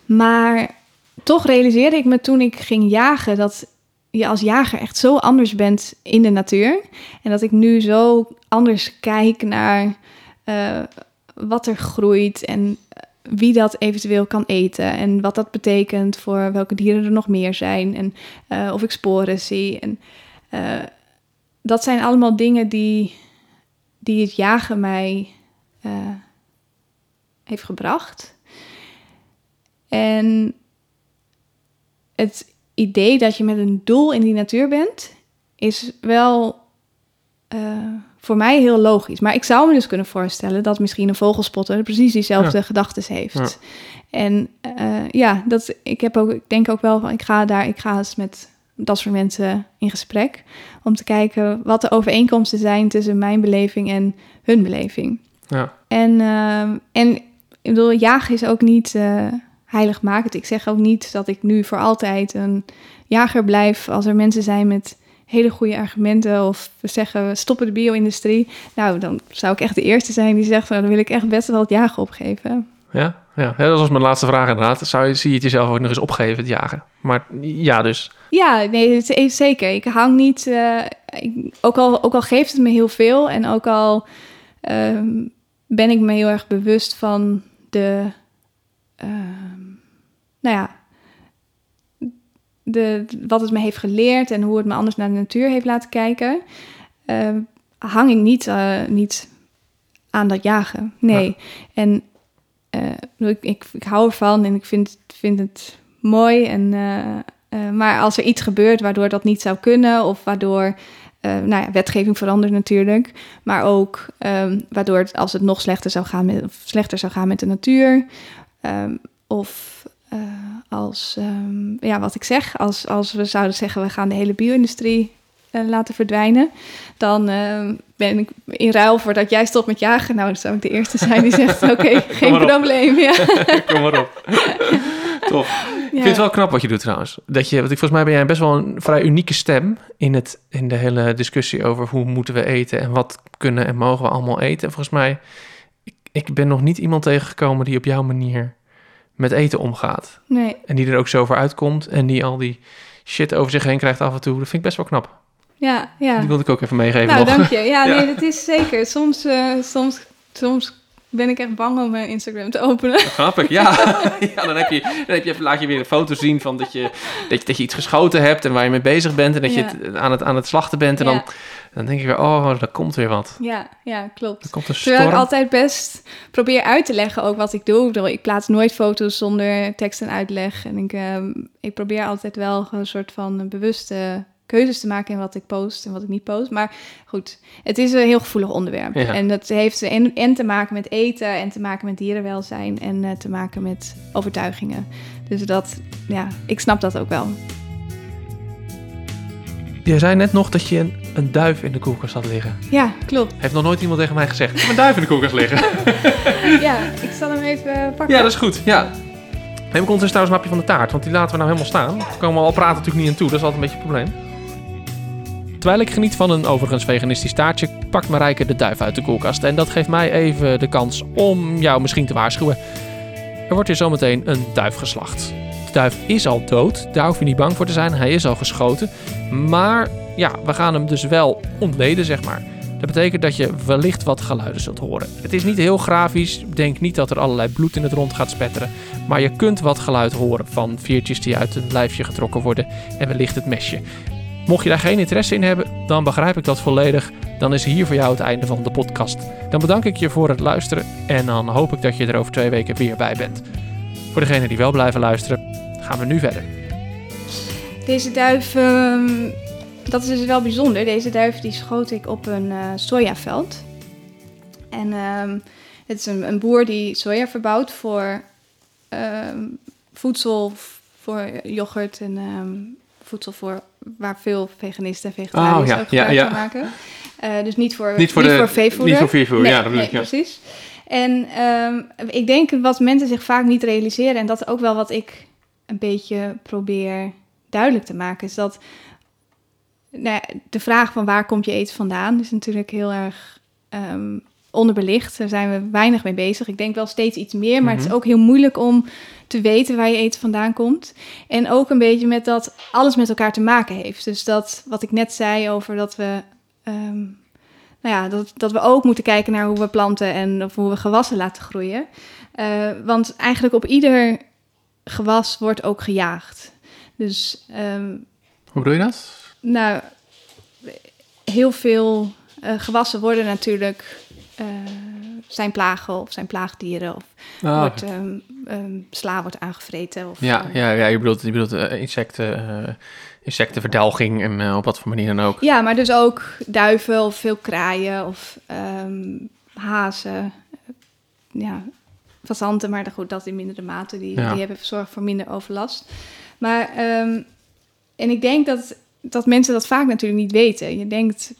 Maar toch realiseerde ik me toen ik ging jagen dat je als jager echt zo anders bent in de natuur. En dat ik nu zo anders kijk naar eh, wat er groeit en wie dat eventueel kan eten. En wat dat betekent voor welke dieren er nog meer zijn. En eh, of ik sporen zie. En eh, dat zijn allemaal dingen die, die het jagen mij eh, heeft gebracht. En het idee dat je met een doel in die natuur bent, is wel eh, voor mij heel logisch. Maar ik zou me dus kunnen voorstellen dat misschien een vogelspotter precies diezelfde Ja. gedachten heeft. Ja. En eh, ja, dat, ik, heb ook, ik denk ook wel van, ik ga daar, ik ga eens met dat soort mensen in gesprek. Om te kijken wat de overeenkomsten zijn tussen mijn beleving en hun beleving. Ja, En, ehm, en ik bedoel, jagen is ook niet eh heiligmakend. Ik zeg ook niet dat ik nu voor altijd een jager blijf als er mensen zijn met hele goede argumenten of we zeggen we stoppen de bio-industrie. Nou, dan zou ik echt de eerste zijn die zegt, nou, dan wil ik echt best wel het jagen opgeven. ja, ja. ja dat was mijn laatste vraag inderdaad. Zou je, zie je het jezelf ook nog eens opgeven, het jagen? Maar ja, dus. Ja, nee, zeker. Ik hang niet. eh, ik- ook, al, ook al geeft het me heel veel en ook al ehm, ben ik me heel erg bewust van de. ehm, nou ja. De, wat het me heeft geleerd en hoe het me anders naar de natuur heeft laten kijken, ehm, hang ik niet, eh, niet aan dat jagen. Nee. En eh, ik, ik, ik hou ervan en ik vind, vind het mooi. En, eh, maar als er iets gebeurt waardoor dat niet zou kunnen, of waardoor eh, nou ja, wetgeving verandert natuurlijk, maar ook ehm, waardoor het, als het nog slechter zou gaan met, of slechter zou gaan met de natuur, ehm, of eh, als, ehm, ja, wat ik zeg, als, als we zouden zeggen we gaan de hele bio-industrie laten verdwijnen, dan ben ik in ruil voor dat jij stopt met jagen. Nou, dan zou ik de eerste zijn die zegt: *laughs* Oké, geen probleem. Ja. *laughs* Kom maar op. *laughs* Tof. Ik vind het wel knap wat je doet trouwens. Dat je, want ik, volgens mij ben jij best wel een vrij unieke stem in, het, in de hele discussie over hoe moeten we eten en wat kunnen en mogen we allemaal eten. Volgens mij, ik, ik ben nog niet iemand tegengekomen die op jouw manier met eten omgaat. Nee, En die er ook zo voor uitkomt en die al die shit over zich heen krijgt af en toe. Dat vind ik best wel knap. ja, ja. Die wilde ik ook even meegeven Nou, nog. dank je. Ja, *laughs* Ja. nee, dat is zeker. Soms, eh, soms, soms ben ik echt bang om mijn Instagram te openen. Grappig, ja. *laughs* ja dan, heb je, dan heb je, laat je weer een foto zien van dat je, dat, je, dat je iets geschoten hebt en waar je mee bezig bent en dat je Ja. aan, het aan het slachten bent. En Ja. dan, dan denk je weer, oh, er komt weer wat. Ja, ja, klopt. Er komt een Terwijl ik storm. altijd best probeer uit te leggen ook wat ik doe. Ik, ik plaats nooit foto's zonder tekst en uitleg. En ik, ehm, ik probeer altijd wel een soort van bewuste keuzes te maken in wat ik post en wat ik niet post. Maar goed, het is een heel gevoelig onderwerp. Ja. En dat heeft en, en te maken met eten en te maken met dierenwelzijn en eh, te maken met overtuigingen. Dus dat, ja, ik snap dat ook wel. Je zei net nog dat je een, een duif in de koelkast had liggen. Ja, klopt. Heeft nog nooit iemand tegen mij gezegd. Ik heb een duif in de koelkast liggen. *laughs* Ja, ik zal hem even pakken. ja, dat is goed. Ja. Neem ik ondertussen trouwens een hapje van de taart, want die laten we nou helemaal staan. Daar komen we al praten natuurlijk niet aan toe, dat is altijd een beetje een probleem. Terwijl ik geniet van een overigens veganistisch taartje, pakt Marijke de duif uit de koelkast. En dat geeft mij even de kans om jou misschien te waarschuwen. Er wordt hier zometeen een duif geslacht. De duif is al dood, daar hoef je niet bang voor te zijn, hij is al geschoten. Maar ja, we gaan hem dus wel ontleden, zeg maar. Dat betekent dat je wellicht wat geluiden zult horen. Het is niet heel grafisch, denk niet dat er allerlei bloed in het rond gaat spetteren. Maar je kunt wat geluid horen van veertjes die uit een lijfje getrokken worden en wellicht het mesje. Mocht je daar geen interesse in hebben, dan begrijp ik dat volledig. Dan is hier voor jou het einde van de podcast. Dan bedank ik je voor het luisteren en dan hoop ik dat je er over twee weken weer bij bent. Voor degenen die wel blijven luisteren, gaan we nu verder. Deze duif, ehm, dat is dus wel bijzonder. Deze duif die schoot ik op een eh, sojaveld. En ehm, het is een, een boer die soja verbouwt voor ehm, voedsel, voor yoghurt en voedsel voor waar veel veganisten en vegetariërs Oh, ja, ook gebruik ja. van maken. Eh, dus niet voor, Niet voor de- veevoeder. niet voor veevoer, Nee, ja, dat nee, precies. En ehm, ik denk wat mensen zich vaak niet realiseren, en dat is ook wel wat ik een beetje probeer duidelijk te maken, is dat nou de vraag van waar komt je eten vandaan is natuurlijk heel erg ehm, onderbelicht. Daar zijn we weinig mee bezig. Ik denk wel steeds iets meer, maar het Mhm. is ook heel moeilijk om te weten waar je eten vandaan komt. En ook een beetje met dat alles met elkaar te maken heeft. Dus dat wat ik net zei over dat we. ehm, nou ja, dat, dat we ook moeten kijken naar hoe we planten en of hoe we gewassen laten groeien. Eh, want eigenlijk op ieder gewas wordt ook gejaagd. Dus ehm, Hoe bedoel je dat? nou, heel veel eh, gewassen worden natuurlijk. Eh, zijn plagen of zijn plaagdieren of Ah, wordt, ehm, ehm, sla wordt aangevreten. Of, ja, eh, ja, ja, je bedoelt, je bedoelt eh, insecten, insectenverdelging en op wat voor manier dan ook. Ja, maar dus ook duiven of veel kraaien of ehm, hazen. Ja, fazanten, maar goed, dat in mindere mate. Die, Ja. die hebben zorg voor minder overlast. Maar, en ik denk dat, dat mensen dat vaak natuurlijk niet weten. Je denkt,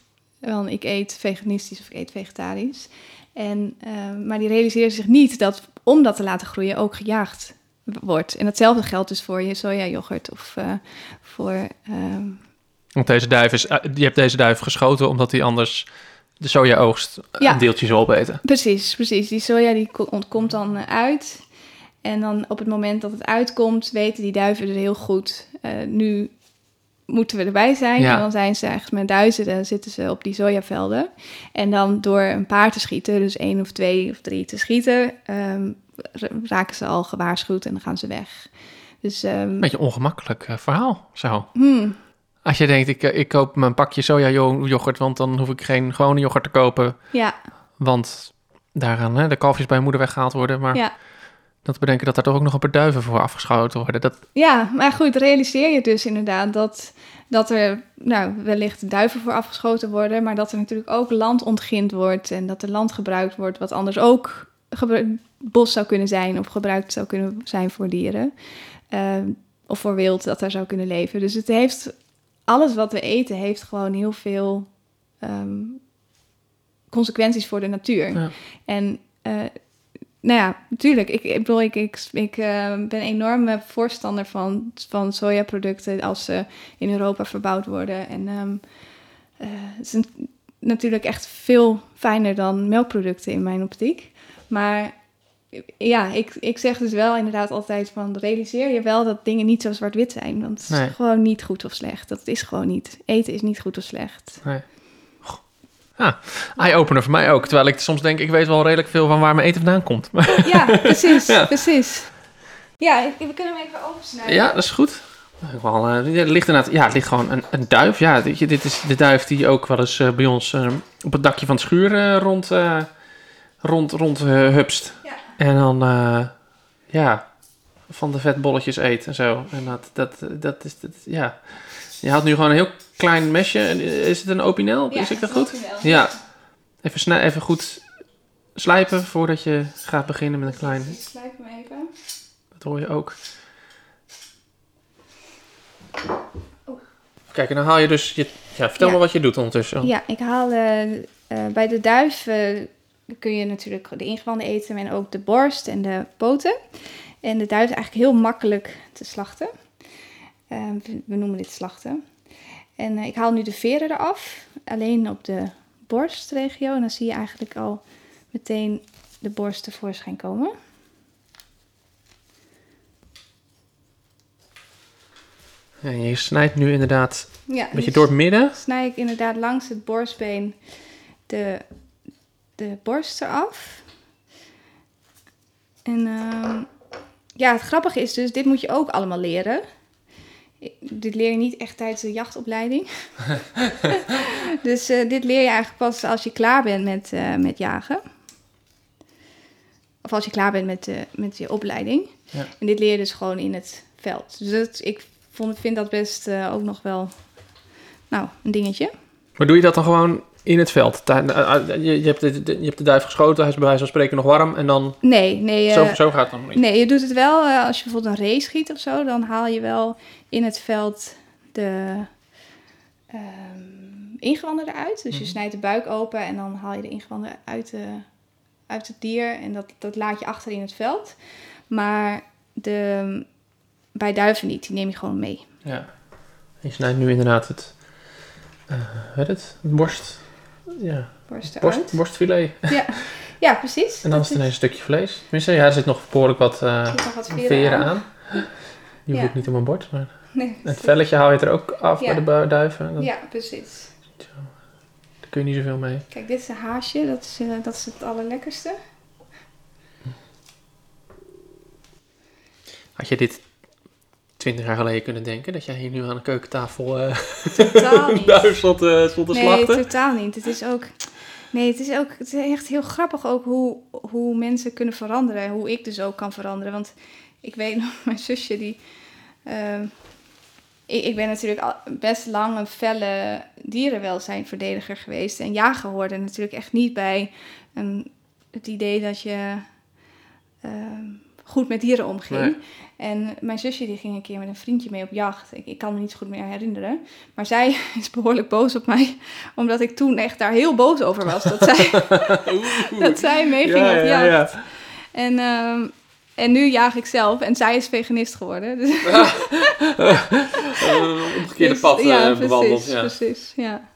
wel, ik eet veganistisch of ik eet vegetarisch. En, ehm, maar die realiseren zich niet dat om dat te laten groeien ook gejaagd wordt. En datzelfde geldt dus voor je sojayoghurt of eh, voor... ehm, Want deze duif is, eh, je hebt deze duif geschoten omdat hij anders de sojaoogst eh, Ja. een deeltje zou opeten. Precies, precies. Die soja die ko- ontkomt dan eh, uit. En dan op het moment dat het uitkomt, weten die duiven er heel goed. eh, nu moeten we erbij zijn. Ja. En dan zijn ze echt met duizenden zitten ze op die sojavelden. En dan door een paar te schieten, dus één of twee of drie te schieten, ehm, ra- raken ze al gewaarschuwd en dan gaan ze weg. Dus ehm, Beetje ongemakkelijk eh, verhaal, zo. hmm, Als je denkt, ik, eh, ik koop mijn pakje soja-yoghurt, want dan hoef ik geen gewone yoghurt te kopen. ja, Want daaraan hè, de kalfjes bij moeder weggehaald worden. Maar ja. Dat bedenken dat er toch ook nog een paar duiven voor afgeschoten worden. Dat, Ja, maar goed, realiseer je dus inderdaad dat, dat er nou, wellicht duiven voor afgeschoten worden, maar dat er natuurlijk ook land ontgind wordt en dat er land gebruikt wordt wat anders ook bos zou kunnen zijn of gebruikt zou kunnen zijn voor dieren. Ehm, of voor wild dat daar zou kunnen leven. Dus het heeft, alles wat we eten heeft gewoon heel veel ehm, consequenties voor de natuur. Ja. En eh, nou ja, natuurlijk. Ik, ik bedoel, ik, ik, ik eh, ben een enorme voorstander van, van sojaproducten als ze in Europa verbouwd worden. En ehm, eh, het is een- natuurlijk echt veel fijner dan melkproducten in mijn optiek. Maar ja, ik, ik zeg dus wel inderdaad altijd van realiseer je wel dat dingen niet zo zwart-wit zijn. Want het is Nee. gewoon niet goed of slecht. Dat is gewoon niet. Eten is niet goed of slecht. nee. Eye-opener voor mij ook. Terwijl ik soms denk, ik weet wel redelijk veel van waar mijn eten vandaan komt. *laughs* Ja, precies, Ja. precies. Ja, we kunnen hem even opensnijden. Ja, dat is goed. Wel, eh, ja, er ligt inderdaad, ja, het ligt gewoon een, een duif. Ja, je, dit is de duif die ook wel eens eh, bij ons eh, op het dakje van het schuur eh, rond, eh, rond, rond eh, hupst. Ja. En dan, eh, ja, van de vetbolletjes eet en zo. En dat, dat, dat is, dat, ja. Je haalt nu gewoon een heel klein mesje. Eh, Is het een opinel? Ja, is ik dat goed? wel. Ja. Even, snij, even goed slijpen voordat je gaat beginnen met een klein... Ik slijp hem even. Dat hoor je ook. Kijk, en dan haal je dus... Je, ja, vertel Ja. me wat je doet ondertussen. Ja, ik haal eh, eh, bij de duif kun je natuurlijk de ingewanden eten en ook de borst en de poten. En de duif is eigenlijk heel makkelijk te slachten. We noemen dit slachten. En eh, ik haal nu de veren eraf, alleen op de borstregio. En dan zie je eigenlijk al meteen de borst tevoorschijn komen. Ja, je snijdt nu inderdaad Ja, een beetje dus door het midden. snij ik inderdaad langs het borstbeen de, de borst eraf. En ehm, ja, het grappige is dus, dit moet je ook allemaal leren. Dit leer je niet echt tijdens de jachtopleiding. *laughs* *laughs* dus eh, dit leer je eigenlijk pas als je klaar bent met, eh, met jagen. Of als je klaar bent met, eh, met je opleiding. Ja. En dit leer je dus gewoon in het veld. Dus dat, ik vond, vind dat best ook nog wel nou, een dingetje. Maar doe je dat dan gewoon in het veld? Eh, eh, Je, hebt de, je hebt de duif geschoten, hij is bij wijze van spreken nog warm. En dan... Nee, nee. zo, eh, zo gaat het dan nog niet. Nee, je doet het wel als je bijvoorbeeld een race schiet of zo. Dan haal je wel in het veld de ehm, ingewanden eruit. Dus je Mhm. snijdt de buik open en dan haal je de ingewanden uit, de, uit het dier. En dat, dat laat je achter in het veld. Maar de, bij duiven niet, die neem je gewoon mee. Ja. Je snijdt nu inderdaad het... weet het? Het borst... Ja, Borst borstfilet. Ja. ja, precies. En dan is het ineens een stukje vlees. Tenminste, ja, er zit nog behoorlijk wat nog wat veren veren aan. aan. Die Ja. ik niet op mijn bord. Maar Nee, het velletje haal je er ook af Ja. bij de duiven. Ja, precies. Daar kun je niet zoveel mee. Kijk, dit is een haasje. Dat is, eh, dat is het allerlekkerste. Had je dit twintig jaar geleden kunnen denken? Dat jij hier nu aan de keukentafel eh Totaal *laughs* niet. stond, stond te Nee, slachten? totaal niet. Het is ook... Nee, het is ook het is echt heel grappig ook hoe, hoe mensen kunnen veranderen. En hoe ik dus ook kan veranderen. Want ik weet nog, *laughs* mijn zusje die... ehm, ik, ik ben natuurlijk al best lang een felle dierenwelzijnverdediger geweest. En jagen hoorde natuurlijk echt niet bij een, het idee dat je ehm, goed met dieren omging. Nee. En mijn zusje die ging een keer met een vriendje mee op jacht. Ik, ik kan me niet zo goed meer herinneren. Maar zij *laughs* is behoorlijk boos op mij. Omdat ik toen echt daar heel boos over was. Dat zij, *laughs* *laughs* dat zij meeging Ja, op ja, jacht. ja. En, ehm, en nu jaag ik zelf. En zij is veganist geworden. Dus, Eh, omgekeerde dus- pad eh, ja, bewandeld. Precies, Ja. precies, ja.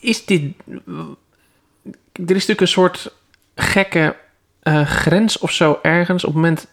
Is dit... Er is natuurlijk een soort gekke eh, grens of zo ergens. Op het moment...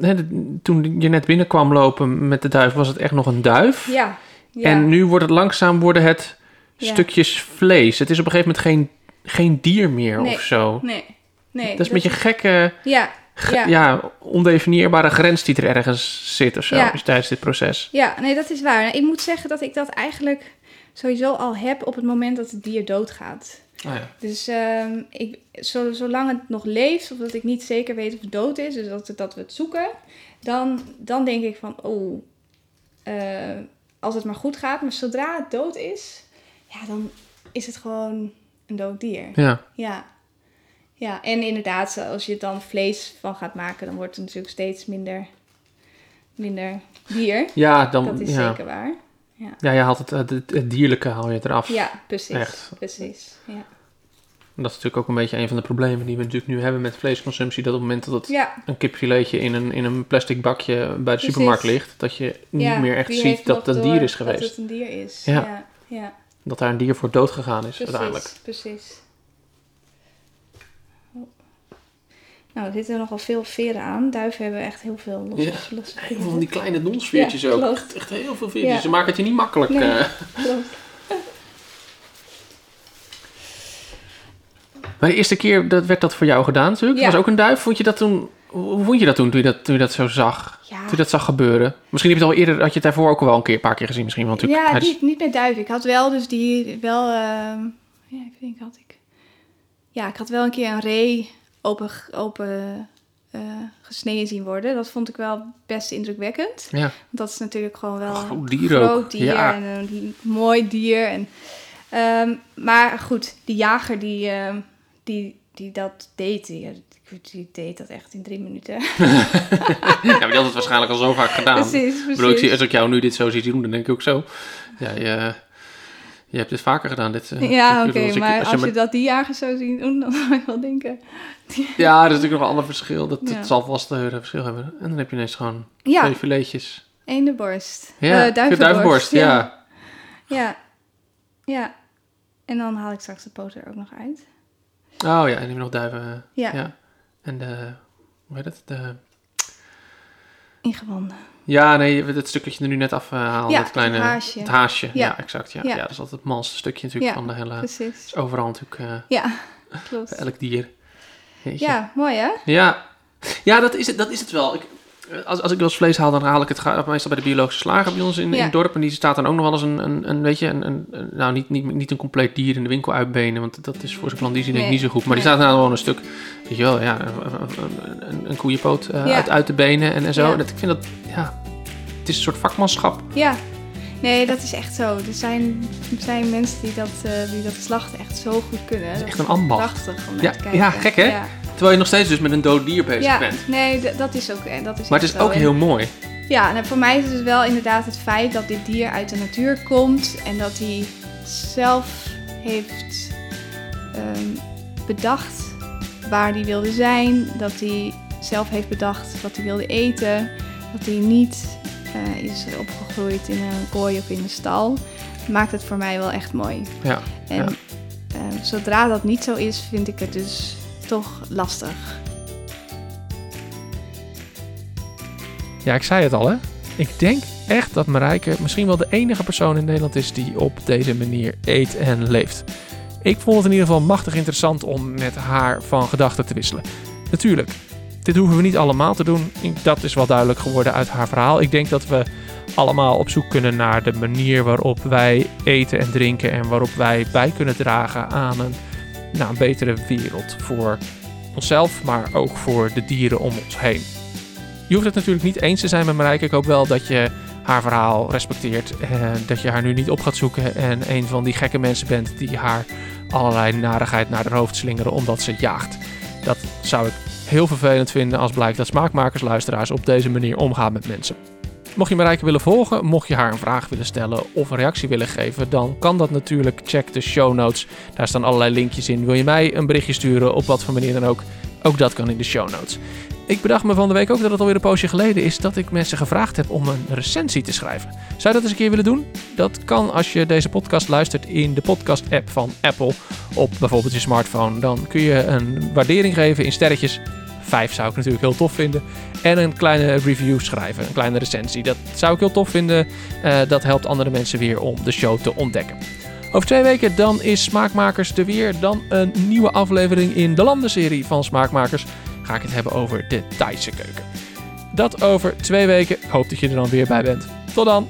hè, toen je net binnenkwam lopen met de duif, was het echt nog een duif. Ja, ja. En nu wordt het langzaam worden het Ja. stukjes vlees. Het is op een gegeven moment geen, geen dier meer Nee. of zo. Nee, nee. dat is een beetje gekke, Ja, Ja. ja. ondefinieerbare grens die er ergens zit of zo is tijdens dit proces. Ja, nee, dat is waar. Ik moet zeggen dat ik dat eigenlijk sowieso al heb op het moment dat het dier doodgaat. Oh ja. Dus ehm, ik, zo, zolang het nog leeft, of dat ik niet zeker weet of het dood is, dus dat, dat we het zoeken, dan, dan denk ik van, oh, eh, als het maar goed gaat. Maar zodra het dood is, ja, dan is het gewoon een dood dier. Ja. Ja. Ja, en inderdaad, als je dan vlees van gaat maken, dan wordt het natuurlijk steeds minder, minder dier. Ja, dan, Dat is ja. zeker waar. Ja, je haalt het, het, dierlijke haal je eraf. Ja, precies. Echt. Precies. Ja. Dat is natuurlijk ook een beetje een van de problemen die we natuurlijk nu hebben met vleesconsumptie. Dat op het moment dat het Ja, een kipfiletje in een, in een plastic bakje bij de Precies. supermarkt ligt, dat je niet ja, meer echt ziet dat het een dier is Dat geweest. het een dier is. Ja. Ja, ja. Dat daar een dier voor dood gegaan is Precies, uiteindelijk. precies. Nou, er zitten nogal veel veren aan. Duiven hebben echt heel veel losse, Ja. losse Heel veel van die kleine donsveertjes Ja, ook. Echt, echt heel veel veertjes. Ja. Ze maken het je niet makkelijk. Nee. eh. Bij *laughs* de eerste keer dat, werd dat voor jou gedaan natuurlijk. Ja. was ook een duif. Vond je dat toen... Hoe vond je dat toen, toen je dat, toen je dat zo zag? Toen je dat zag gebeuren? Misschien heb je het al eerder... Had je het daarvoor ook al wel een keer, een paar keer gezien misschien. Want natuurlijk, ja niet, niet met duiven. Ik had wel dus die, wel, ehm, ja, ik denk had ik, ja, ik had wel een keer een ree open, open eh, gesneden zien worden. Dat vond ik wel best indrukwekkend. Ja, Want dat is natuurlijk gewoon wel een groot dier Ja. en een mooi dier. En, ehm, maar goed, die jager die, ehm, die, die dat deed, die, die deed dat echt in drie minuten. *laughs* ja, maar die had het waarschijnlijk al zo vaak gedaan. precies, Ik precies. bedoel, ik zie, als ik jou nu dit zo zie doen, dan denk ik ook zo. Ja, je, je hebt dit vaker gedaan. Dit, eh, ja, oké, maar als als je dat die jagers zo zien doen, dan *laughs* zou ik wel denken... *laughs* Ja, dat is natuurlijk nog een ander verschil. Dat, Ja. dat zal vast een verschil hebben. En dan heb je ineens gewoon Ja, twee filetjes. eendenborst. Ja, Eh, duivenborst. duivenborst, ja. Ja. Ja. En dan haal ik straks de poot er ook nog uit. Oh ja, en heb je nog duiven. Ja, Ja. En de, hoe heet het? De, ingewanden. ja, nee, het stuk dat je er nu net afhaalt. Ja, het kleine, het haasje. Het haasje, ja, Ja. exact. Ja. Ja. Ja. dat is altijd het malste stukje natuurlijk van de hele... Precies. is overal natuurlijk, eh, Ja, *laughs* klopt. elk dier. Jeetje. Ja, mooi hè? Ja, ja dat, is het, dat is het wel. Ik, als, als ik wel eens vlees haal, dan haal ik het meestal bij de biologische slager bij ons in, in het dorp. En die staat dan ook nog wel eens een, een, een weet je, een, een, nou niet, niet, niet een compleet dier in de winkel uitbenen. Want dat is voor zijn klandizie denk ik Nee. niet zo goed. Maar die staat dan gewoon een stuk, weet je wel, ja, een, een, koeienpoot eh, Ja. uit, uit de benen en, en zo. Ja. Dat, ik vind dat, ja, het is een soort vakmanschap. Ja. Nee, dat is echt zo. Er zijn, er zijn mensen die dat, eh, die dat slachten echt zo goed kunnen. Dat echt een ambacht. Prachtig om naar Ja, te kijken. ja, gek, hè? Terwijl je nog steeds dus met een dood dier bezig ja bent. nee, dat is ook, eh, dat is Maar het is ook heel mooi. Ja, en voor mij is het dus wel inderdaad het feit dat dit dier uit de natuur komt en dat hij zelf heeft ehm, bedacht waar hij wilde zijn, dat hij zelf heeft bedacht wat hij wilde eten, dat hij niet eh, is opgegroeid in een kooi of in een stal, maakt het voor mij wel echt mooi. Ja, En ja. eh, zodra dat niet zo is, vind ik het dus toch lastig. Ja, ik zei het al, hè. Ik denk echt dat Marijke misschien wel de enige persoon in Nederland is die op deze manier eet en leeft. Ik vond het in ieder geval machtig interessant om met haar van gedachten te wisselen. Natuurlijk, dit hoeven we niet allemaal te doen. Dat is wel duidelijk geworden uit haar verhaal. Ik denk dat we allemaal op zoek kunnen naar de manier waarop wij eten en drinken en waarop wij bij kunnen dragen aan een, nou, een betere wereld voor onszelf, maar ook voor de dieren om ons heen. Je hoeft het natuurlijk niet eens te zijn met Marijke. Ik hoop wel dat je haar verhaal respecteert. En dat je haar nu niet op gaat zoeken. En een van die gekke mensen bent die haar allerlei narigheid naar haar hoofd slingeren omdat ze jaagt. Dat zou ik heel vervelend vinden als blijkt dat smaakmakersluisteraars op deze manier omgaan met mensen. Mocht je Marijke willen volgen, mocht je haar een vraag willen stellen of een reactie willen geven, dan kan dat natuurlijk. Check de show notes. Daar staan allerlei linkjes in. Wil je mij een berichtje sturen op wat voor manier dan ook? Ook dat kan in de show notes. Ik bedacht me van de week ook dat het alweer een poosje geleden is dat ik mensen gevraagd heb om een recensie te schrijven. Zou je dat eens een keer willen doen? Dat kan als je deze podcast luistert in de podcast-app van Apple op bijvoorbeeld je smartphone. Dan kun je een waardering geven in sterretjes. Vijf zou ik natuurlijk heel tof vinden. En een kleine review schrijven, een kleine recensie. Dat zou ik heel tof vinden. Eh, dat helpt andere mensen weer om de show te ontdekken. Over twee weken dan is Smaakmakers er weer. Dan een nieuwe aflevering in de landenserie van Smaakmakers ga ik het hebben over de Thaise keuken. Dat over twee weken. Ik hoop dat je er dan weer bij bent. Tot dan!